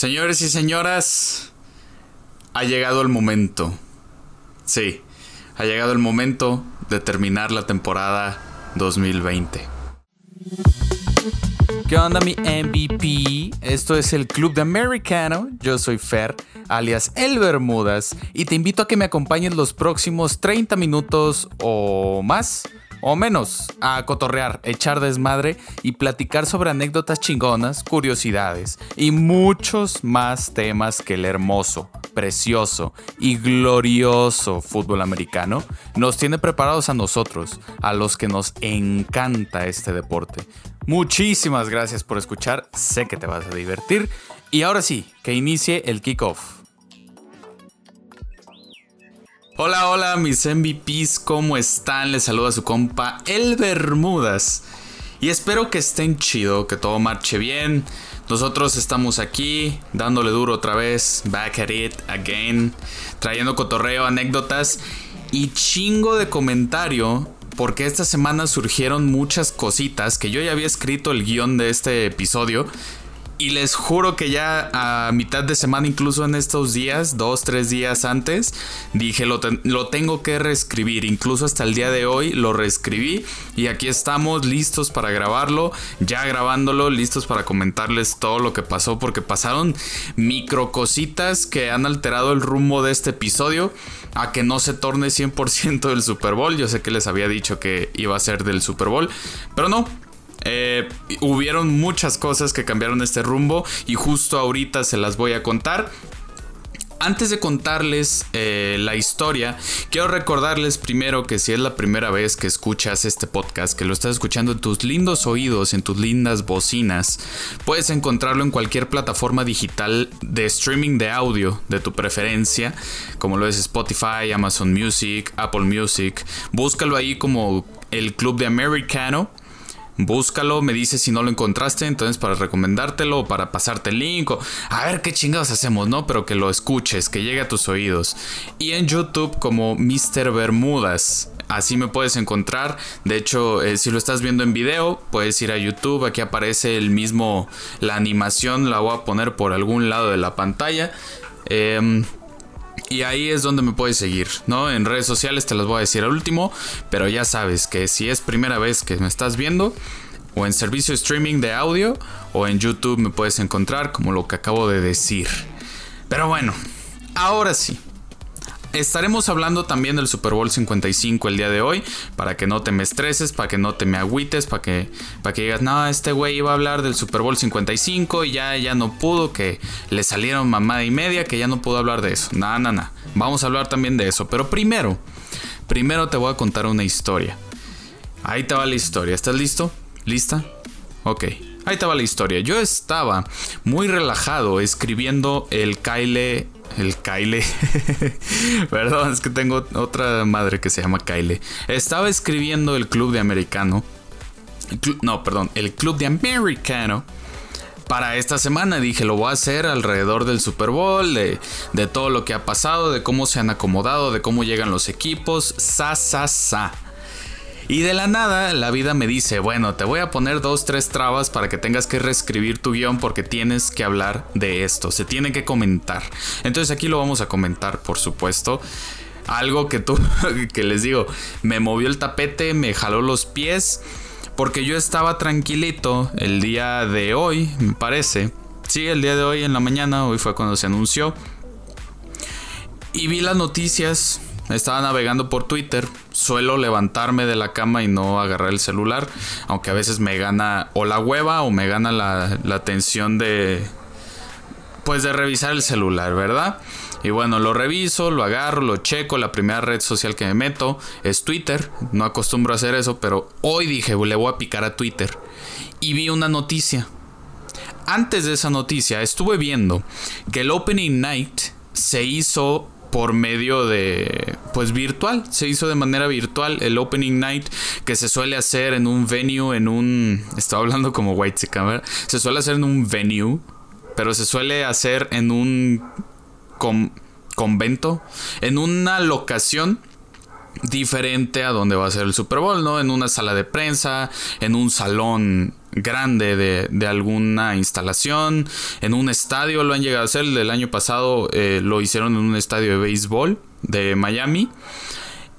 Señores y señoras, ha llegado el momento. Sí, ha llegado el momento de terminar la temporada 2020. ¿Qué onda mi MVP? Esto es el Club de Americano. Yo soy Fer, alias El Bermudas, y te invito a que me acompañes los próximos 30 minutos o más o menos a cotorrear, echar desmadre y platicar sobre anécdotas chingonas, curiosidades y muchos más temas que el hermoso, precioso y glorioso fútbol americano nos tiene preparados a nosotros, a los que nos encanta este deporte. Muchísimas gracias por escuchar, sé que te vas a divertir y ahora sí, que inicie el kickoff. Hola, hola, mis MVPs, ¿cómo están? Les saluda su compa El Bermudas. Y espero que estén chido, que todo marche bien. Nosotros estamos aquí, dándole duro otra vez, back at it again, trayendo cotorreo, anécdotas y chingo de comentario. Porque esta semana surgieron muchas cositas que yo ya había escrito el guion de este episodio y les juro que ya a mitad de semana, incluso en estos días, dos, tres días antes, dije lo, lo, tengo que reescribir. Incluso hasta el día de hoy lo reescribí y aquí estamos listos para grabarlo, ya grabándolo, listos para comentarles todo lo que pasó porque pasaron micro cositas que han alterado el rumbo de este episodio a que no se torne 100% del Super Bowl. Yo sé que les había dicho que iba a ser del Super Bowl, pero no, eh, hubieron muchas cosas que cambiaron este rumbo y justo ahorita se las voy a contar. Antes de contarles eh, la historia, quiero recordarles primero que si es la primera vez que escuchas este podcast, que lo estás escuchando en tus lindos oídos, en tus lindas bocinas, puedes encontrarlo en cualquier plataforma digital de streaming de audio de tu preferencia, como lo es Spotify, Amazon Music, Apple Music. Búscalo ahí como el Club de Americano Búscalo, me dices si no lo encontraste, entonces para recomendártelo o para pasarte el link o a ver qué chingados hacemos, ¿no? Pero que lo escuches, que llegue a tus oídos. Y en YouTube como Mr. Bermudas. Así me puedes encontrar. De hecho, eh, si lo estás viendo en video, puedes ir a YouTube. Aquí aparece el mismo, la animación. La voy a poner por algún lado de la pantalla. Eh, y ahí es donde me puedes seguir, ¿no? En redes sociales te las voy a decir al último, pero ya sabes que si es primera vez que me estás viendo, o en servicio streaming de audio, o en YouTube me puedes encontrar como lo que acabo de decir. Pero bueno, ahora sí, Estaremos hablando también del Super Bowl 55 el día de hoy, para que no te me estreses, para que no te me agüites, para que, para que digas, no, este güey iba a hablar del Super Bowl 55 y ya, ya no pudo, que le salieron mamada y media, que ya no pudo hablar de eso. No, no, no. Vamos a hablar también de eso. Pero primero, primero te voy a contar una historia. Ahí te va la historia. ¿Estás listo? ¿Lista? Ok. Ahí te va la historia. Yo estaba muy relajado escribiendo el Kyle el Kyle. Perdón, es que tengo otra madre que se llama Kyle. Estaba escribiendo el club de americano. no, perdón, el club de americano. Para esta semana dije, lo voy a hacer alrededor del Super Bowl, de, de todo lo que ha pasado, de cómo se han acomodado, de cómo llegan los equipos. Sa, sa, sa. Y de la nada, la vida me dice, bueno, te voy a poner dos, tres trabas para que tengas que reescribir tu guion porque tienes que hablar de esto, se tiene que comentar. Entonces aquí lo vamos a comentar, por supuesto. Algo que tú, que les digo, me movió el tapete, me jaló los pies, porque yo estaba tranquilito el día de hoy, me parece. Sí, el día de hoy en la mañana, hoy fue cuando se anunció. Y vi las noticias, estaba navegando por Twitter. Suelo levantarme de la cama y no agarrar el celular. Aunque a veces me gana o la hueva o me gana la, la tensión de. Pues de revisar el celular, ¿verdad? Y bueno, lo reviso, lo agarro, lo checo. La primera red social que me meto es Twitter. No acostumbro a hacer eso, pero hoy dije, le voy a picar a Twitter. Y vi una noticia. Antes de esa noticia, estuve viendo que el Opening Night se hizo por medio de pues virtual. Se hizo de manera virtual el opening night que se suele hacer en un venue en un estaba hablando como white camera se suele hacer en un venue pero se suele hacer en un convento en una locación diferente a donde va a ser el Super Bowl, ¿no? En una sala de prensa, en un salón grande de, alguna instalación, en un estadio lo han llegado a hacer. El año pasado eh, lo hicieron en un estadio de béisbol de Miami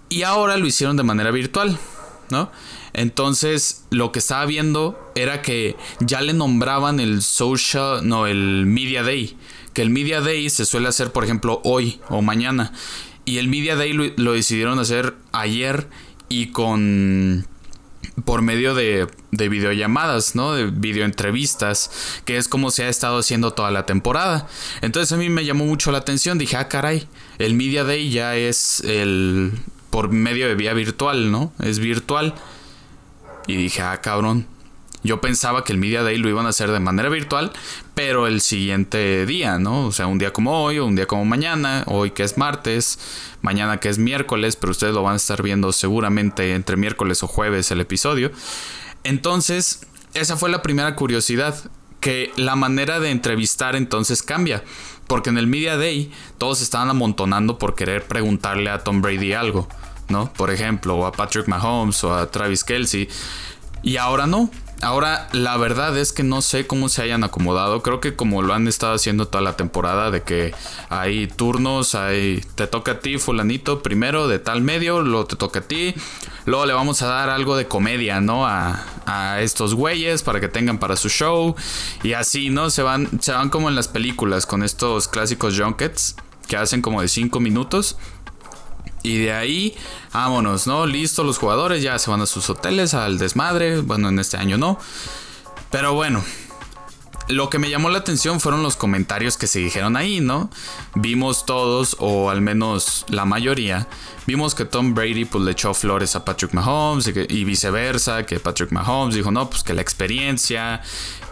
y ahora lo hicieron de manera virtual, ¿no? Entonces, lo que estaba viendo era que ya le nombraban el social, no, el Media Day. Que el Media Day se suele hacer, por ejemplo, hoy o mañana. Y el Media Day lo, decidieron hacer ayer y con por medio de, de, videollamadas, ¿no? De videoentrevistas, que es como se ha estado haciendo toda la temporada. Entonces a mí me llamó mucho la atención, dije, ah, caray, el Media Day ya es el por medio de vía virtual, ¿no? Es virtual. Y dije, ah, cabrón. Yo pensaba que el Media Day lo iban a hacer de manera virtual, pero el siguiente día, ¿no? O sea, un día como hoy, o un día como mañana, hoy que es martes, mañana que es miércoles, pero ustedes lo van a estar viendo seguramente entre miércoles o jueves el episodio. Entonces, esa fue la primera curiosidad, que la manera de entrevistar entonces cambia. Porque en el Media Day todos estaban amontonando por querer preguntarle a Tom Brady algo. ¿no? Por ejemplo, o a Patrick Mahomes o a Travis Kelsey. Y ahora no. Ahora, la verdad es que no sé cómo se hayan acomodado. Creo que como lo han estado haciendo toda la temporada, de que hay turnos, hay. Te toca a ti, Fulanito, primero de tal medio, luego te toca a ti. Luego le vamos a dar algo de comedia, ¿no? A, estos güeyes para que tengan para su show. Y así, ¿no? Se van, se van como en las películas con estos clásicos junkets que hacen como de 5 minutos. Y de ahí, vámonos, ¿no? Listo, los jugadores ya se van a sus hoteles, al desmadre. Bueno, en este año no. Pero bueno, lo que me llamó la atención fueron los comentarios que se dijeron ahí, ¿no? Vimos todos, o al menos la mayoría, vimos que Tom Brady pues le echó flores a Patrick Mahomes y, viceversa, que Patrick Mahomes dijo, no, pues que la experiencia,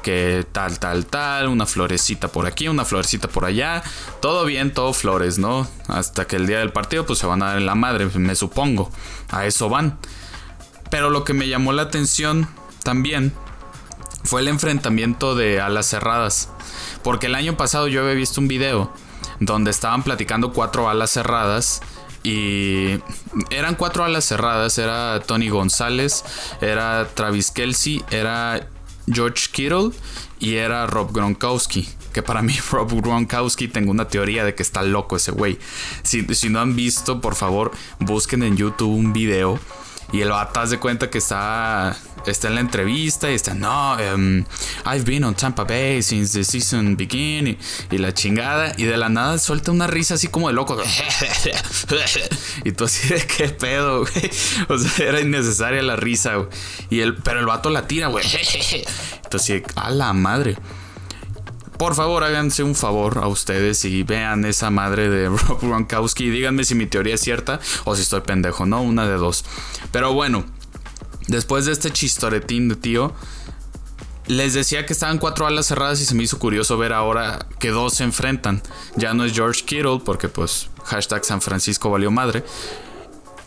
que tal, tal, tal, una florecita por aquí, una florecita por allá, todo bien, todo flores, ¿no? Hasta que el día del partido pues se van a dar en la madre, me supongo, a eso van. Pero lo que me llamó la atención también fue el enfrentamiento de alas cerradas, porque el año pasado yo había visto un video donde estaban platicando cuatro alas cerradas y eran cuatro alas cerradas. Era Tony González, era Travis Kelsey, era George Kittle y era Rob Gronkowski. Que para mí, Rob Gronkowski, tengo una teoría de que está loco ese güey. Si, si no han visto, por favor, busquen en YouTube un video y el vato de cuenta que está, está en la entrevista y está, no, um, I've been on Tampa Bay since the season began y, la chingada. Y de la nada suelta una risa así como de loco. y tú así de qué pedo, güey. O sea, era innecesaria la risa, pero el vato la tira, güey. Entonces, a la madre. Por favor, háganse un favor a ustedes y vean esa madre de Rob Gronkowski y díganme si mi teoría es cierta o si estoy pendejo, ¿no? Una de dos. Pero bueno, después de este chistoretín de tío, les decía que estaban cuatro alas cerradas y se me hizo curioso ver ahora que dos se enfrentan. Ya no es George Kittle porque pues hashtag San Francisco valió madre.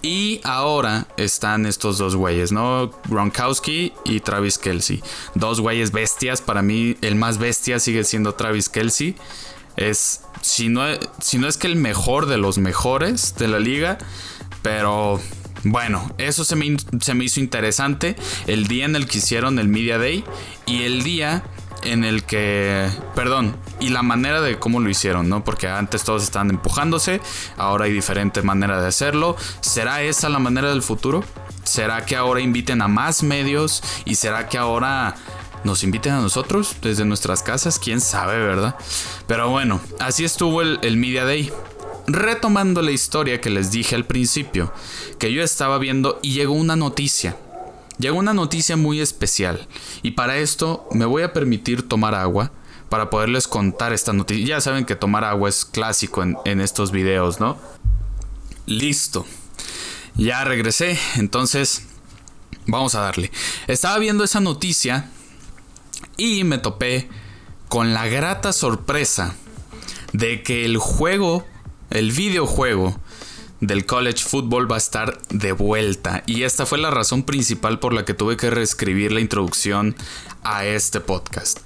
Y ahora están estos dos güeyes, ¿no? Gronkowski y Travis Kelsey. Dos güeyes bestias. Para mí, el más bestia sigue siendo Travis Kelsey. Es, si no, si no es que el mejor de los mejores de la liga. Pero bueno, eso se me, se me hizo interesante. El día en el que hicieron el Media Day. Y el día en el que, perdón, y la manera de cómo lo hicieron, ¿no? Porque antes todos estaban empujándose, ahora hay diferente manera de hacerlo. ¿Será esa la manera del futuro? ¿Será que ahora inviten a más medios? ¿Y será que ahora nos inviten a nosotros desde nuestras casas? ¿Quién sabe, verdad? Pero bueno, así estuvo el, el Media Day. Retomando la historia que les dije al principio, que yo estaba viendo y llegó una noticia Llegó una noticia muy especial y para esto me voy a permitir tomar agua para poderles contar esta noticia. Ya saben que tomar agua es clásico en, estos videos, ¿no? Listo. Ya regresé, entonces vamos a darle. Estaba viendo esa noticia y me topé con la grata sorpresa de que el juego, el videojuego del college football va a estar de vuelta. Y esta fue la razón principal por la que tuve que reescribir la introducción a este podcast.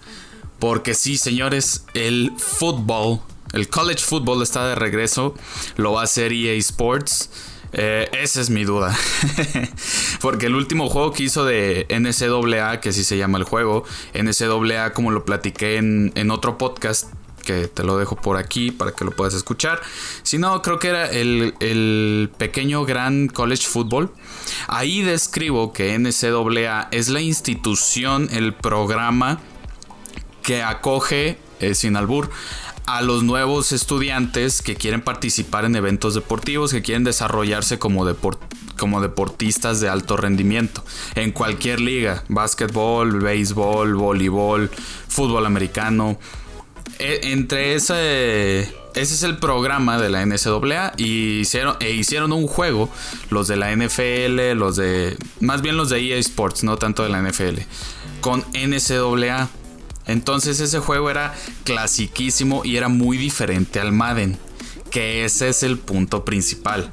Porque sí, señores, el fútbol, el college football está de regreso. Lo va a hacer EA Sports. Eh, esa es mi duda. Porque el último juego que hizo de NCAA, que así se llama el juego, NCAA como lo platiqué en, en otro podcast, que te lo dejo por aquí para que lo puedas escuchar. Si no, creo que era el, el, pequeño gran college football. Ahí describo que NCAA es la institución, el programa que acoge, eh, sin albur, a los nuevos estudiantes que quieren participar en eventos deportivos, que quieren desarrollarse como, como deportistas de alto rendimiento en cualquier liga, básquetbol, béisbol, voleibol, fútbol americano. E, entre ese, ese es el programa de la NCAA y hicieron, e hicieron un juego, los de la NFL, los de, más bien los de EA Sports, no tanto de la NFL, con NCAA. Entonces ese juego era clasiquísimo y era muy diferente al Madden, que ese es el punto principal.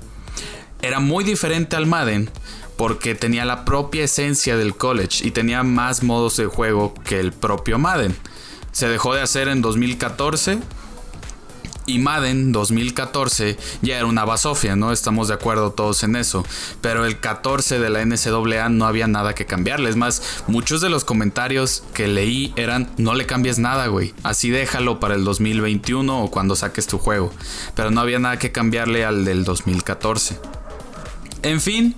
Era muy diferente al Madden porque tenía la propia esencia del college y tenía más modos de juego que el propio Madden. Se dejó de hacer en 2014 y Madden 2014 ya era una basofia, ¿no? Estamos de acuerdo todos en eso. Pero el 14 de la NCAA no había nada que cambiarle. Es más, muchos de los comentarios que leí eran: no le cambies nada, güey. Así déjalo para el 2021 o cuando saques tu juego. Pero no había nada que cambiarle al del 2014. En fin,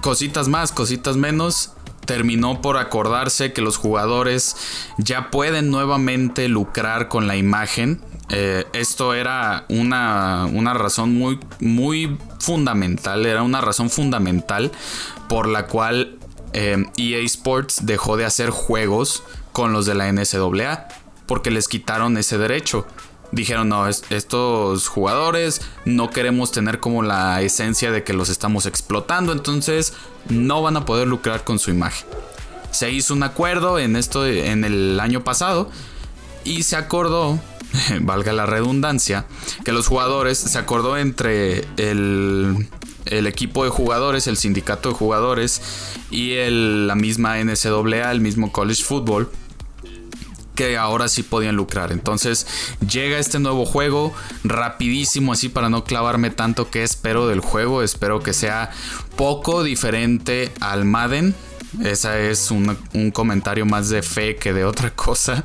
cositas más, cositas menos terminó por acordarse que los jugadores ya pueden nuevamente lucrar con la imagen eh, esto era una, razón muy, muy fundamental, era una razón fundamental por la cual EA eh, e Sports dejó de hacer juegos con los de la NCAA, porque les quitaron ese derecho. Dijeron, no, estos jugadores no queremos tener como la esencia de que los estamos explotando, entonces no van a poder lucrar con su imagen. Se hizo un acuerdo en esto en el año pasado y se acordó valga la redundancia, que los jugadores se acordó entre el, equipo de jugadores, el sindicato de jugadores y la misma NCAA, el mismo College Football que ahora sí podían lucrar. Entonces llega este nuevo juego rapidísimo así para no clavarme tanto que espero del juego. Espero que sea poco diferente al Madden. Esa es un comentario más de fe que de otra cosa.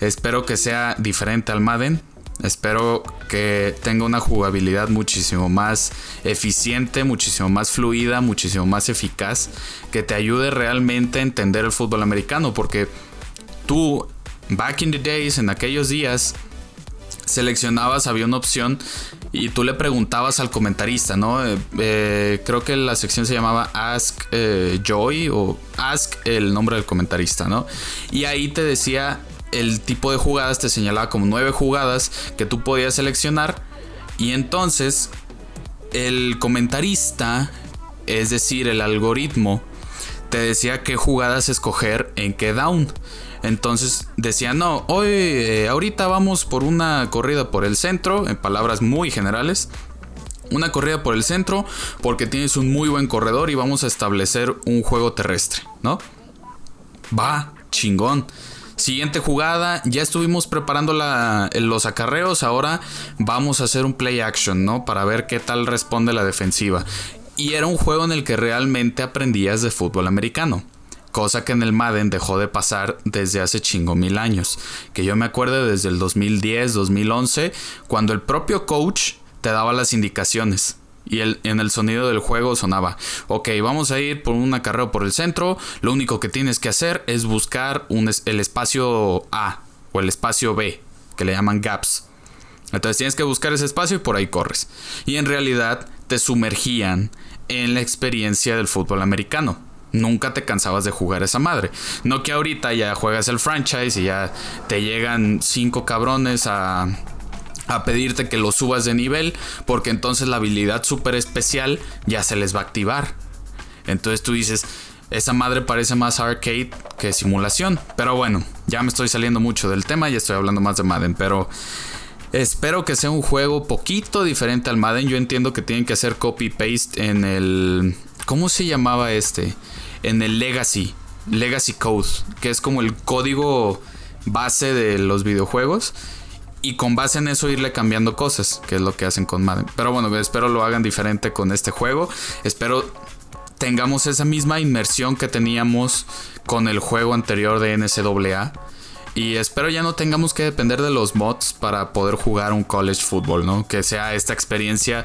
Espero que sea diferente al Madden. Espero que tenga una jugabilidad muchísimo más eficiente, muchísimo más fluida, muchísimo más eficaz, que te ayude realmente a entender el fútbol americano, porque tú, back in the days, en aquellos días, seleccionabas, había una opción y tú le preguntabas al comentarista, ¿no? Eh, eh, creo que la sección se llamaba Ask eh, Joy o Ask el nombre del comentarista, ¿no? Y ahí te decía el tipo de jugadas te señalaba como nueve jugadas que tú podías seleccionar. Y entonces el comentarista, es decir, el algoritmo, te decía qué jugadas escoger en qué down. Entonces decía, no, hoy, eh, ahorita vamos por una corrida por el centro, en palabras muy generales. Una corrida por el centro porque tienes un muy buen corredor y vamos a establecer un juego terrestre, ¿no? Va, chingón. Siguiente jugada, ya estuvimos preparando los acarreos, ahora vamos a hacer un play action, ¿no? Para ver qué tal responde la defensiva. Y era un juego en el que realmente aprendías de fútbol americano. Cosa que en el Madden dejó de pasar desde hace chingo mil años. Que yo me acuerdo desde el 2010, 2011, cuando el propio coach te daba las indicaciones y en el sonido del juego sonaba, ok, vamos a ir por un acarreo por el centro, lo único que tienes que hacer es buscar el espacio A o el espacio B, que le llaman gaps. Entonces tienes que buscar ese espacio y por ahí corres. Y en realidad te sumergían en la experiencia del fútbol americano. Nunca te cansabas de jugar esa madre. No que ahorita ya juegas el franchise y ya te llegan cinco cabrones a a pedirte que lo subas de nivel, porque entonces la habilidad super especial ya se les va a activar. Entonces tú dices, esa madre parece más arcade que simulación. Pero bueno, ya me estoy saliendo mucho del tema y estoy hablando más de Madden, pero espero que sea un juego poquito diferente al Madden. Yo entiendo que tienen que hacer copy-paste en el... ¿Cómo se llamaba este? En el Legacy. Legacy Code, que es como el código base de los videojuegos y con base en eso irle cambiando cosas, que es lo que hacen con Madden. Pero bueno, espero lo hagan diferente con este juego. Espero tengamos esa misma inmersión que teníamos con el juego anterior de NCAA. Y espero ya no tengamos que depender de los mods para poder jugar un college football, ¿no? Que sea esta experiencia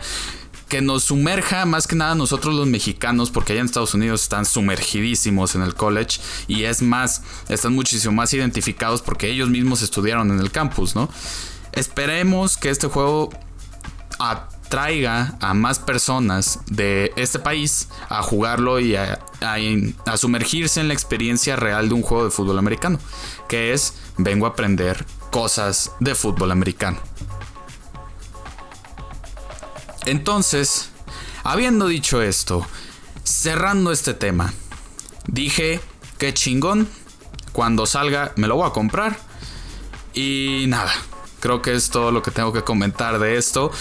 que nos sumerja más que nada nosotros los mexicanos, porque allá en Estados Unidos están sumergidísimos en el college y es más, están muchísimo más identificados porque ellos mismos estudiaron en el campus, ¿no? Esperemos que este juego atraiga a más personas de este país a jugarlo y a, a sumergirse en la experiencia real de un juego de fútbol americano, que es vengo a aprender cosas de fútbol americano. Entonces, habiendo dicho esto, cerrando este tema, dije que chingón, cuando salga me lo voy a comprar. Y nada, creo que es todo lo que tengo que comentar de esto.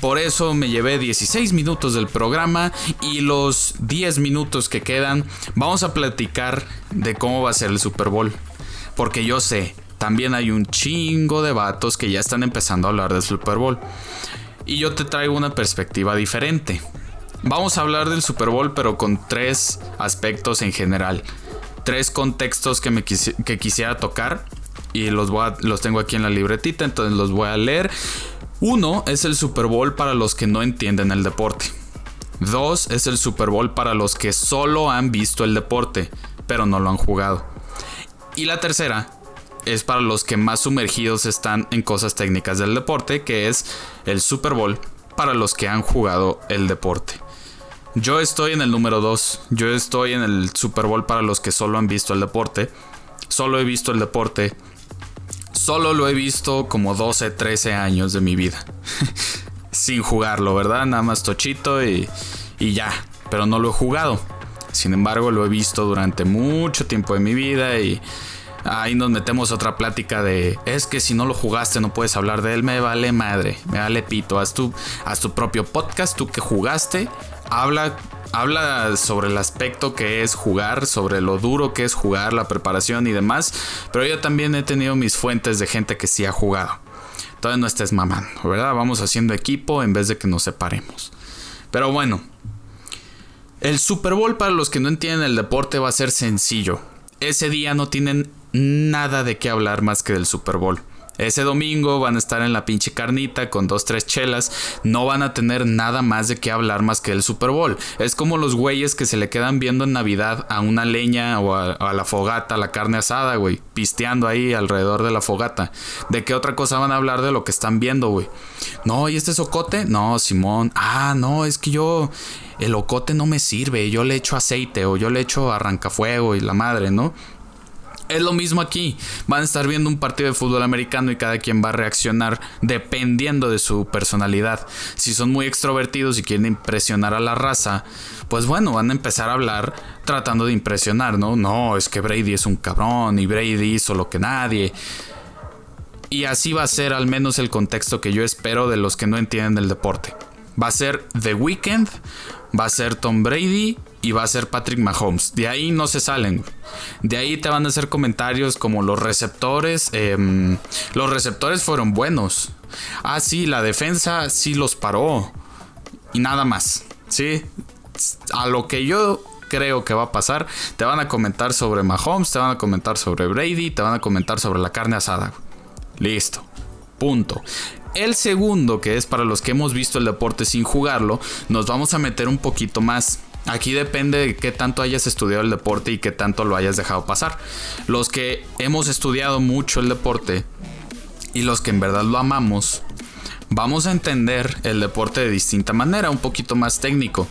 Por eso me llevé 16 minutos del programa y los 10 minutos que quedan vamos a platicar de cómo va a ser el Super Bowl. Porque yo sé, también hay un chingo de vatos que ya están empezando a hablar del Super Bowl y yo te traigo una perspectiva diferente. Vamos a hablar del Super Bowl pero con tres aspectos en general. Tres contextos que, me que quisiera tocar y los, los tengo aquí en la libretita, entonces los voy a leer. Uno es el Super Bowl para los que no entienden el deporte. Dos es el Super Bowl para los que solo han visto el deporte, pero no lo han jugado. Y la tercera es para los que más sumergidos están en cosas técnicas del deporte, que es el Super Bowl para los que han jugado el deporte. Yo estoy en el número 2, yo estoy en el Super Bowl para los que solo han visto el deporte. Solo he visto el deporte. Solo lo he visto como 12, 13 años de mi vida. Sin jugarlo, ¿verdad? Nada más tochito y, y ya. Pero no lo he jugado. Sin embargo, lo he visto durante mucho tiempo de mi vida y ahí nos metemos otra plática de es que si no lo jugaste no puedes hablar de él, me vale madre, me vale pito, haz tu, haz tu propio podcast, tú que jugaste, habla, habla sobre el aspecto que es jugar, sobre lo duro que es jugar, la preparación y demás, pero yo también he tenido mis fuentes de gente que sí ha jugado. Todavía no estés mamando, ¿verdad? Vamos haciendo equipo en vez de que nos separemos. Pero bueno, el Super Bowl para los que no entienden el deporte va a ser sencillo. Ese día no tienen nada de qué hablar más que del Super Bowl. Ese domingo van a estar en la pinche carnita con dos, tres chelas. No van a tener nada más de qué hablar más que del Super Bowl. Es como los güeyes que se le quedan viendo en Navidad a una leña o a, la fogata, a la carne asada, güey. Pisteando ahí alrededor de la fogata. ¿De qué otra cosa van a hablar de lo que están viendo, güey? No, ¿y este es ocote? No, Simón. Ah, no, es que yo. El ocote no me sirve. Yo le echo aceite o yo le echo arrancafuego y la madre, ¿no? Es lo mismo aquí. Van a estar viendo un partido de fútbol americano y cada quien va a reaccionar dependiendo de su personalidad. Si son muy extrovertidos y quieren impresionar a la raza, pues bueno, van a empezar a hablar tratando de impresionar, ¿no? No, es que Brady es un cabrón y Brady hizo lo que nadie. Y así va a ser al menos el contexto que yo espero de los que no entienden el deporte. Va a ser The Weeknd, va a ser Tom Brady y va a ser Patrick Mahomes. De ahí no se salen. De ahí te van a hacer comentarios como los receptores. Em, los receptores fueron buenos. Ah, sí, la defensa sí los paró. Y nada más. Sí. A lo que yo creo que va a pasar, te van a comentar sobre Mahomes, te van a comentar sobre Brady, te van a comentar sobre la carne asada. Listo. Punto. El segundo, que es para los que hemos visto el deporte sin jugarlo, nos vamos a meter un poquito más. Aquí depende de qué tanto hayas estudiado el deporte y qué tanto lo hayas dejado pasar. Los que hemos estudiado mucho el deporte y los que en verdad lo amamos, vamos a entender el deporte de distinta manera, un poquito más técnico.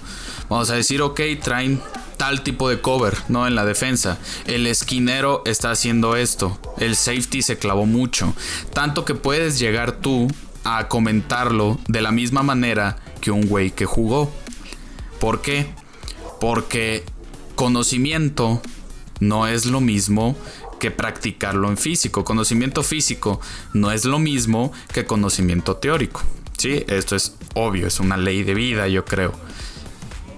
Vamos a decir, ok, traen tal tipo de cover, ¿no? En la defensa. El esquinero está haciendo esto. El safety se clavó mucho. Tanto que puedes llegar tú a comentarlo de la misma manera que un güey que jugó. ¿Por qué? Porque conocimiento no es lo mismo que practicarlo en físico. Conocimiento físico no es lo mismo que conocimiento teórico. Sí, esto es obvio, es una ley de vida, yo creo.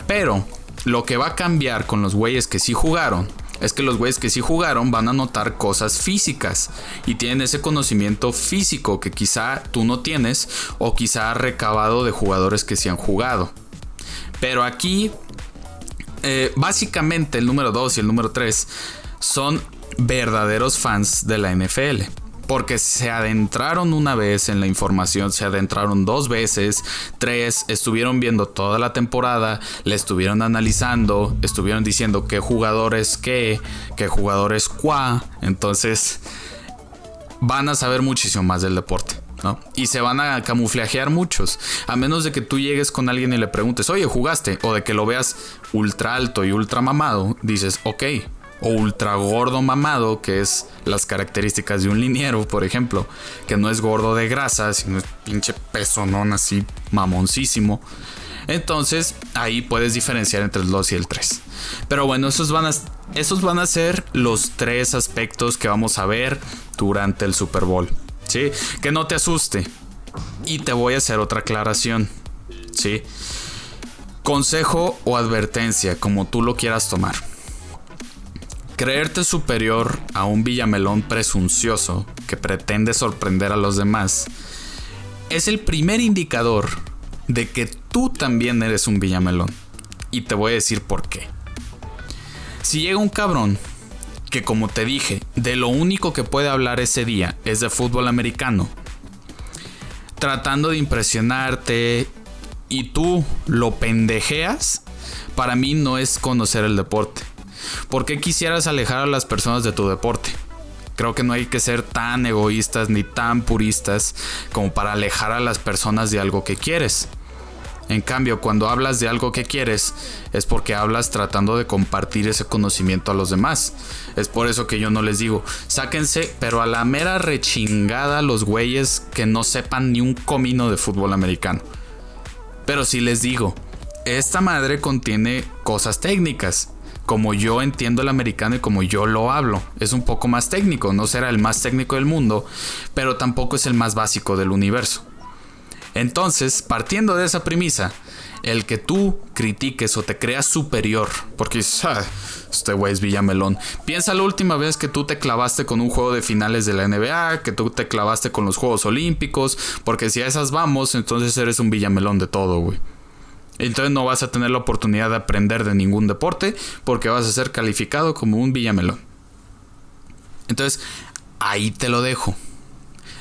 Pero lo que va a cambiar con los güeyes que sí jugaron es que los güeyes que sí jugaron van a notar cosas físicas y tienen ese conocimiento físico que quizá tú no tienes o quizá recabado de jugadores que sí han jugado. Pero aquí, eh, básicamente el número 2 y el número 3 son verdaderos fans de la NFL porque se adentraron una vez en la información, se adentraron dos veces, tres, estuvieron viendo toda la temporada, le estuvieron analizando, estuvieron diciendo qué jugadores qué, qué jugadores cuá, entonces van a saber muchísimo más del deporte. Y se van a camuflajear muchos. A menos de que tú llegues con alguien y le preguntes, oye, ¿jugaste? O de que lo veas ultra alto y ultra mamado, dices, ok, o ultra gordo mamado, que es las características de un liniero, por ejemplo, que no es gordo de grasa, sino es pinche pezonón así mamoncísimo. Entonces ahí puedes diferenciar entre el 2 y el 3. Pero bueno, esos van, a, esos van a ser los tres aspectos que vamos a ver durante el Super Bowl. ¿Sí? Que no te asuste. Y te voy a hacer otra aclaración. ¿sí? Consejo o advertencia, como tú lo quieras tomar. Creerte superior a un villamelón presuncioso que pretende sorprender a los demás es el primer indicador de que tú también eres un villamelón. Y te voy a decir por qué. Si llega un cabrón que como te dije, de lo único que puede hablar ese día es de fútbol americano, tratando de impresionarte y tú lo pendejeas, para mí no es conocer el deporte. ¿Por qué quisieras alejar a las personas de tu deporte? Creo que no hay que ser tan egoístas ni tan puristas como para alejar a las personas de algo que quieres. En cambio, cuando hablas de algo que quieres, es porque hablas tratando de compartir ese conocimiento a los demás. Es por eso que yo no les digo, sáquense, pero a la mera rechingada los güeyes que no sepan ni un comino de fútbol americano. Pero si les digo, esta madre contiene cosas técnicas como yo entiendo el americano y como yo lo hablo. Es un poco más técnico, no será el más técnico del mundo, pero tampoco es el más básico del universo. Entonces, partiendo de esa premisa, el que tú critiques o te creas superior, porque ah, este güey es Villamelón. Piensa la última vez que tú te clavaste con un juego de finales de la NBA, que tú te clavaste con los Juegos Olímpicos, porque si a esas vamos, entonces eres un Villamelón de todo, güey. Entonces no vas a tener la oportunidad de aprender de ningún deporte porque vas a ser calificado como un villamelón. Entonces, ahí te lo dejo.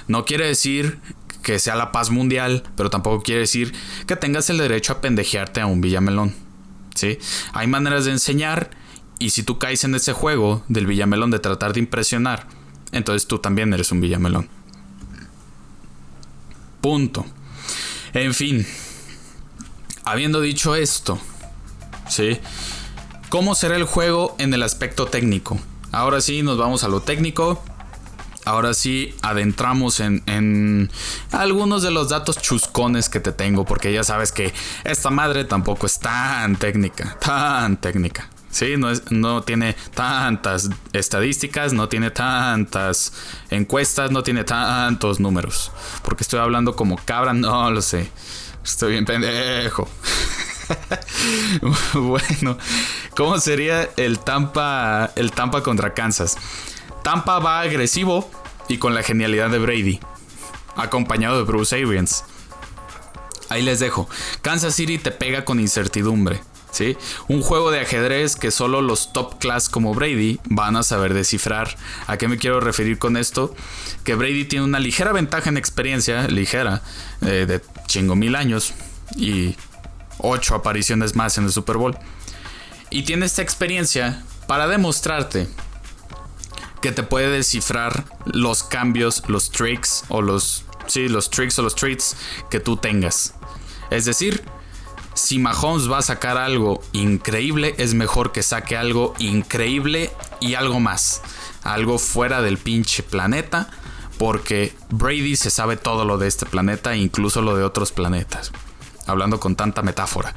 No quiere decir que sea la paz mundial, pero tampoco quiere decir que tengas el derecho a pendejearte a un villamelón. ¿sí? Hay maneras de enseñar y si tú caes en ese juego del villamelón de tratar de impresionar, entonces tú también eres un villamelón. Punto. En fin, habiendo dicho esto, ¿sí? ¿Cómo será el juego en el aspecto técnico? Ahora sí, nos vamos a lo técnico. Ahora sí, adentramos en, algunos de los datos chuscones que te tengo, porque ya sabes que esta madre tampoco es tan técnica, tan técnica. Sí, no, es, no tiene tantas estadísticas, no tiene tantas encuestas, no tiene tantos números. Porque estoy hablando como cabra, no lo sé. Estoy bien pendejo. bueno, ¿cómo sería el Tampa, el Tampa contra Kansas? Tampa va agresivo y con la genialidad de Brady, acompañado de Bruce Arians. Ahí les dejo. Kansas City te pega con incertidumbre. ¿sí? Un juego de ajedrez que solo los top class como Brady van a saber descifrar. ¿A qué me quiero referir con esto? Que Brady tiene una ligera ventaja en experiencia, ligera, eh, de chingo mil años y ocho apariciones más en el Super Bowl. Y tiene esta experiencia para demostrarte que te puede descifrar los cambios, los tricks o los sí, los tricks o los treats que tú tengas. Es decir, si Mahomes va a sacar algo increíble, es mejor que saque algo increíble y algo más. Algo fuera del pinche planeta porque Brady se sabe todo lo de este planeta, incluso lo de otros planetas. Hablando con tanta metáfora.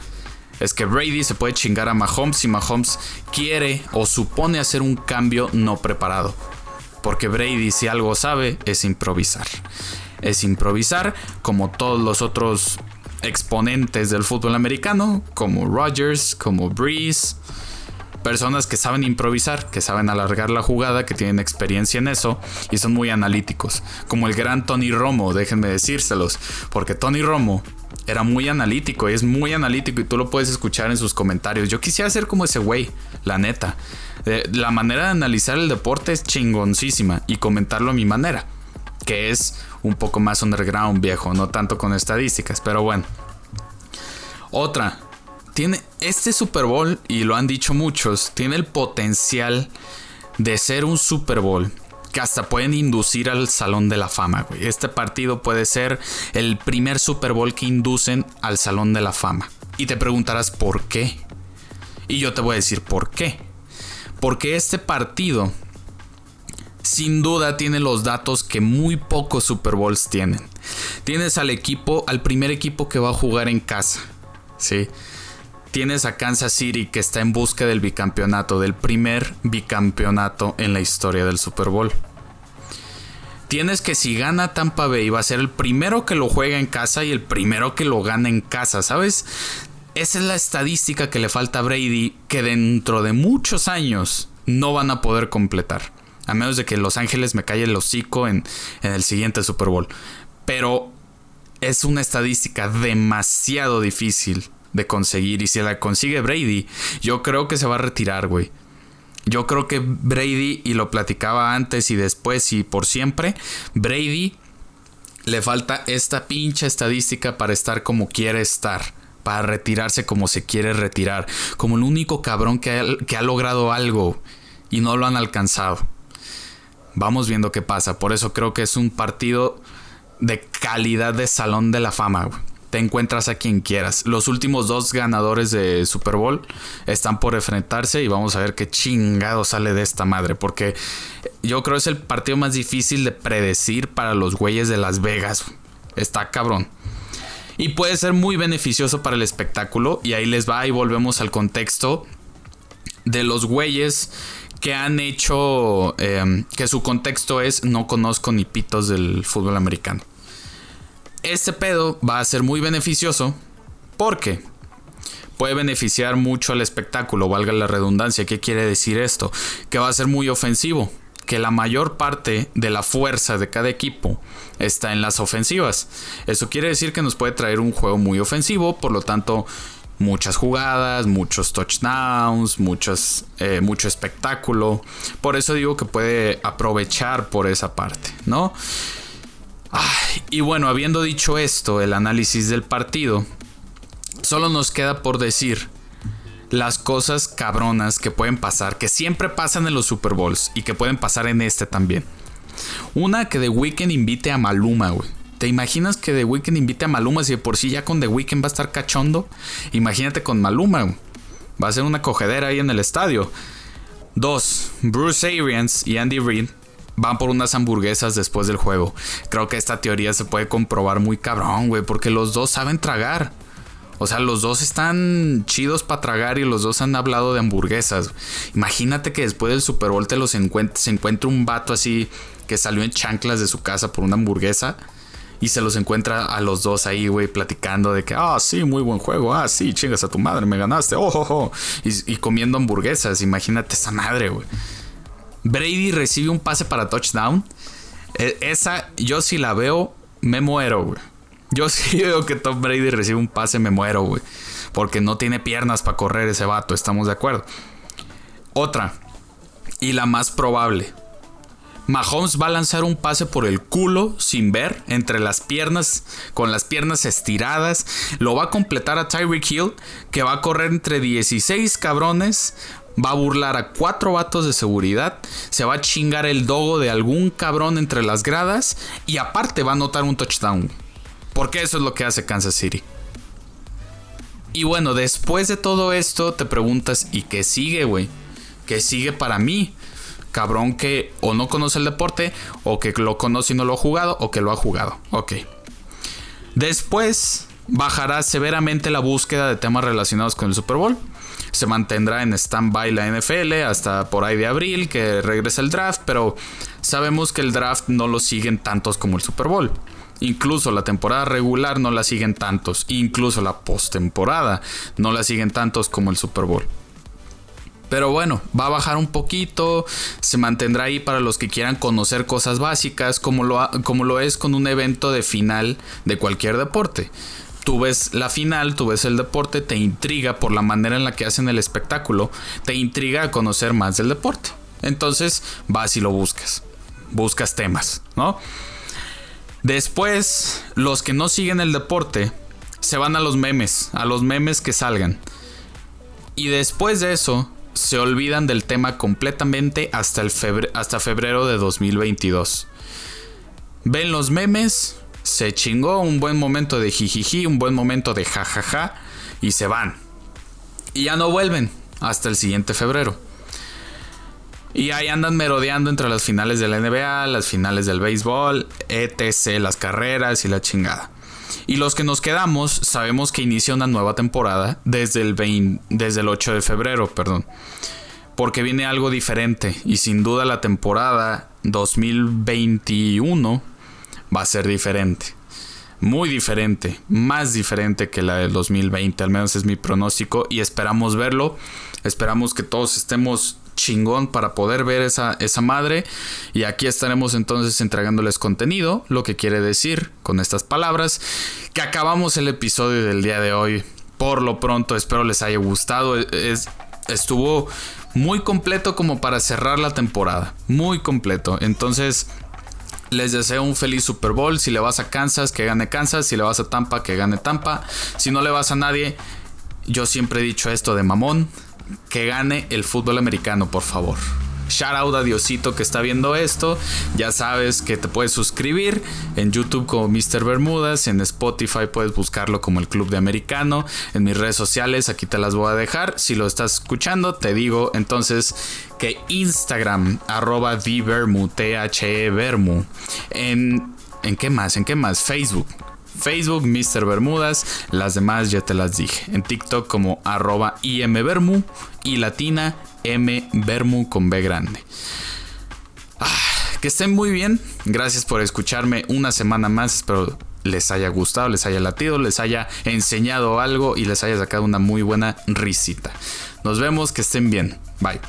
Es que Brady se puede chingar a Mahomes si Mahomes quiere o supone hacer un cambio no preparado. Porque Brady si algo sabe es improvisar. Es improvisar como todos los otros exponentes del fútbol americano, como Rodgers, como Breeze, Personas que saben improvisar, que saben alargar la jugada, que tienen experiencia en eso y son muy analíticos. Como el gran Tony Romo, déjenme decírselos. Porque Tony Romo era muy analítico, es muy analítico y tú lo puedes escuchar en sus comentarios. Yo quisiera ser como ese güey, la neta. La manera de analizar el deporte es chingoncísima y comentarlo a mi manera, que es un poco más underground viejo, no tanto con estadísticas, pero bueno. Otra, tiene este Super Bowl, y lo han dicho muchos, tiene el potencial de ser un Super Bowl que hasta pueden inducir al Salón de la Fama, güey. Este partido puede ser el primer Super Bowl que inducen al Salón de la Fama. Y te preguntarás por qué. Y yo te voy a decir por qué. Porque este partido sin duda tiene los datos que muy pocos Super Bowls tienen. Tienes al equipo, al primer equipo que va a jugar en casa. ¿sí? Tienes a Kansas City que está en busca del bicampeonato, del primer bicampeonato en la historia del Super Bowl. Tienes que si gana Tampa Bay va a ser el primero que lo juega en casa y el primero que lo gana en casa, ¿sabes? Esa es la estadística que le falta a Brady que dentro de muchos años no van a poder completar. A menos de que Los Ángeles me calle el hocico en, en el siguiente Super Bowl. Pero es una estadística demasiado difícil de conseguir. Y si la consigue Brady, yo creo que se va a retirar, güey. Yo creo que Brady, y lo platicaba antes y después y por siempre, Brady le falta esta pinche estadística para estar como quiere estar. Para retirarse como se quiere retirar. Como el único cabrón que ha, que ha logrado algo y no lo han alcanzado. Vamos viendo qué pasa. Por eso creo que es un partido de calidad de salón de la fama. Güey te encuentras a quien quieras. Los últimos dos ganadores de Super Bowl están por enfrentarse y vamos a ver qué chingado sale de esta madre. Porque yo creo que es el partido más difícil de predecir para los güeyes de Las Vegas. Está cabrón. Y puede ser muy beneficioso para el espectáculo. Y ahí les va y volvemos al contexto de los güeyes que han hecho eh, que su contexto es no conozco ni pitos del fútbol americano este pedo va a ser muy beneficioso porque puede beneficiar mucho al espectáculo, valga la redundancia. ¿Qué quiere decir esto? Que va a ser muy ofensivo, que la mayor parte de la fuerza de cada equipo está en las ofensivas. Eso quiere decir que nos puede traer un juego muy ofensivo, por lo tanto muchas jugadas, muchos touchdowns, eh, mucho espectáculo. Por eso digo que puede aprovechar por esa parte, ¿no? Y bueno, habiendo dicho esto, el análisis del partido, solo nos queda por decir las cosas cabronas que pueden pasar, que siempre pasan en los Super Bowls y que pueden pasar en este también. Una que The Weeknd invite a Maluma, güey. ¿Te imaginas que The Weeknd invite a Maluma si de por sí ya con The Weeknd va a estar cachondo? Imagínate con Maluma, Va a ser una cogedera ahí en el estadio. Dos, Bruce Arians y Andy Reid van por unas hamburguesas después del juego. Creo que esta teoría se puede comprobar muy cabrón, güey, porque los dos saben tragar. O sea, los dos están chidos para tragar y los dos han hablado de hamburguesas. Imagínate que después del Super Bowl te los se encuentra un vato así que salió en chanclas de su casa por una hamburguesa y se los encuentra a los dos ahí, güey, platicando de que, ah, sí, muy buen juego, ah, sí, chingas a tu madre, me ganaste, oh, oh. Y, y comiendo hamburguesas, imagínate esa madre, güey. Brady recibe un pase para touchdown. E, esa, yo si la veo, me muero, güey. Yo si veo que Tom Brady recibe un pase, me muero, güey. Porque no tiene piernas para correr ese vato, estamos de acuerdo. Otra, y la más probable. Mahomes va a lanzar un pase por el culo sin ver, entre las piernas, con las piernas estiradas. Lo va a completar a Tyreek Hill, que va a correr entre 16 cabrones va a burlar a cuatro vatos de seguridad, se va a chingar el dogo de algún cabrón entre las gradas y aparte va a anotar un touchdown. Porque eso es lo que hace Kansas City. Y bueno, después de todo esto te preguntas, ¿y qué sigue, güey? ¿Qué sigue para mí? Cabrón que o no conoce el deporte, o que lo conoce y no lo ha jugado, o que lo ha jugado. Ok. Después bajará severamente la búsqueda de temas relacionados con el Super Bowl se mantendrá en stand-by la NFL hasta por ahí de abril que regresa el draft, pero sabemos que el draft no lo siguen tantos como el Super Bowl. Incluso la temporada regular no la siguen tantos, incluso la postemporada no la siguen tantos como el Super Bowl. Pero bueno, va a bajar un poquito, se mantendrá ahí para los que quieran conocer cosas básicas, como lo, como lo es con un evento de final de cualquier deporte. Tú ves la final, tú ves el deporte, te intriga por la manera en la que hacen el espectáculo, te intriga a conocer más del deporte. Entonces vas y lo buscas, buscas temas, ¿no? Después, los que no siguen el deporte se van a los memes, a los memes que salgan. Y después de eso, se olvidan del tema completamente hasta, el hasta febrero de 2022. Ven los memes, se chingó un buen momento de jijiji, un buen momento de jajaja y se van. Y ya no vuelven hasta el siguiente febrero. Y ahí andan merodeando entre las finales de la NBA, las finales del béisbol, etc., las carreras y la chingada. Y los que nos quedamos sabemos que inicia una nueva temporada desde el, desde el 8 de febrero, perdón. Porque viene algo diferente y sin duda la temporada 2021 va a ser diferente. Muy diferente, más diferente que la del 2020, al menos es mi pronóstico y esperamos verlo. Esperamos que todos estemos chingón para poder ver esa, esa madre. Y aquí estaremos entonces entregándoles contenido, lo que quiere decir con estas palabras que acabamos el episodio del día de hoy. Por lo pronto, espero les haya gustado. Es, estuvo muy completo como para cerrar la temporada. Muy completo. Entonces, les deseo un feliz Super Bowl. Si le vas a Kansas, que gane Kansas. Si le vas a Tampa, que gane Tampa. Si no le vas a nadie, yo siempre he dicho esto de mamón que gane el fútbol americano, por favor. Shout out a Diosito que está viendo esto. Ya sabes que te puedes suscribir en YouTube como Mr. Bermudas. En Spotify puedes buscarlo como el Club de Americano. En mis redes sociales, aquí te las voy a dejar. Si lo estás escuchando, te digo entonces que Instagram, arroba Vermu, T-H-E Vermu. En, ¿En qué más? ¿En qué más? Facebook. Facebook, Mr. Bermudas. Las demás ya te las dije. En TikTok como arroba imbermu y latina mbermu con B grande. Ah, que estén muy bien. Gracias por escucharme una semana más. Espero les haya gustado, les haya latido, les haya enseñado algo y les haya sacado una muy buena risita. Nos vemos, que estén bien. Bye.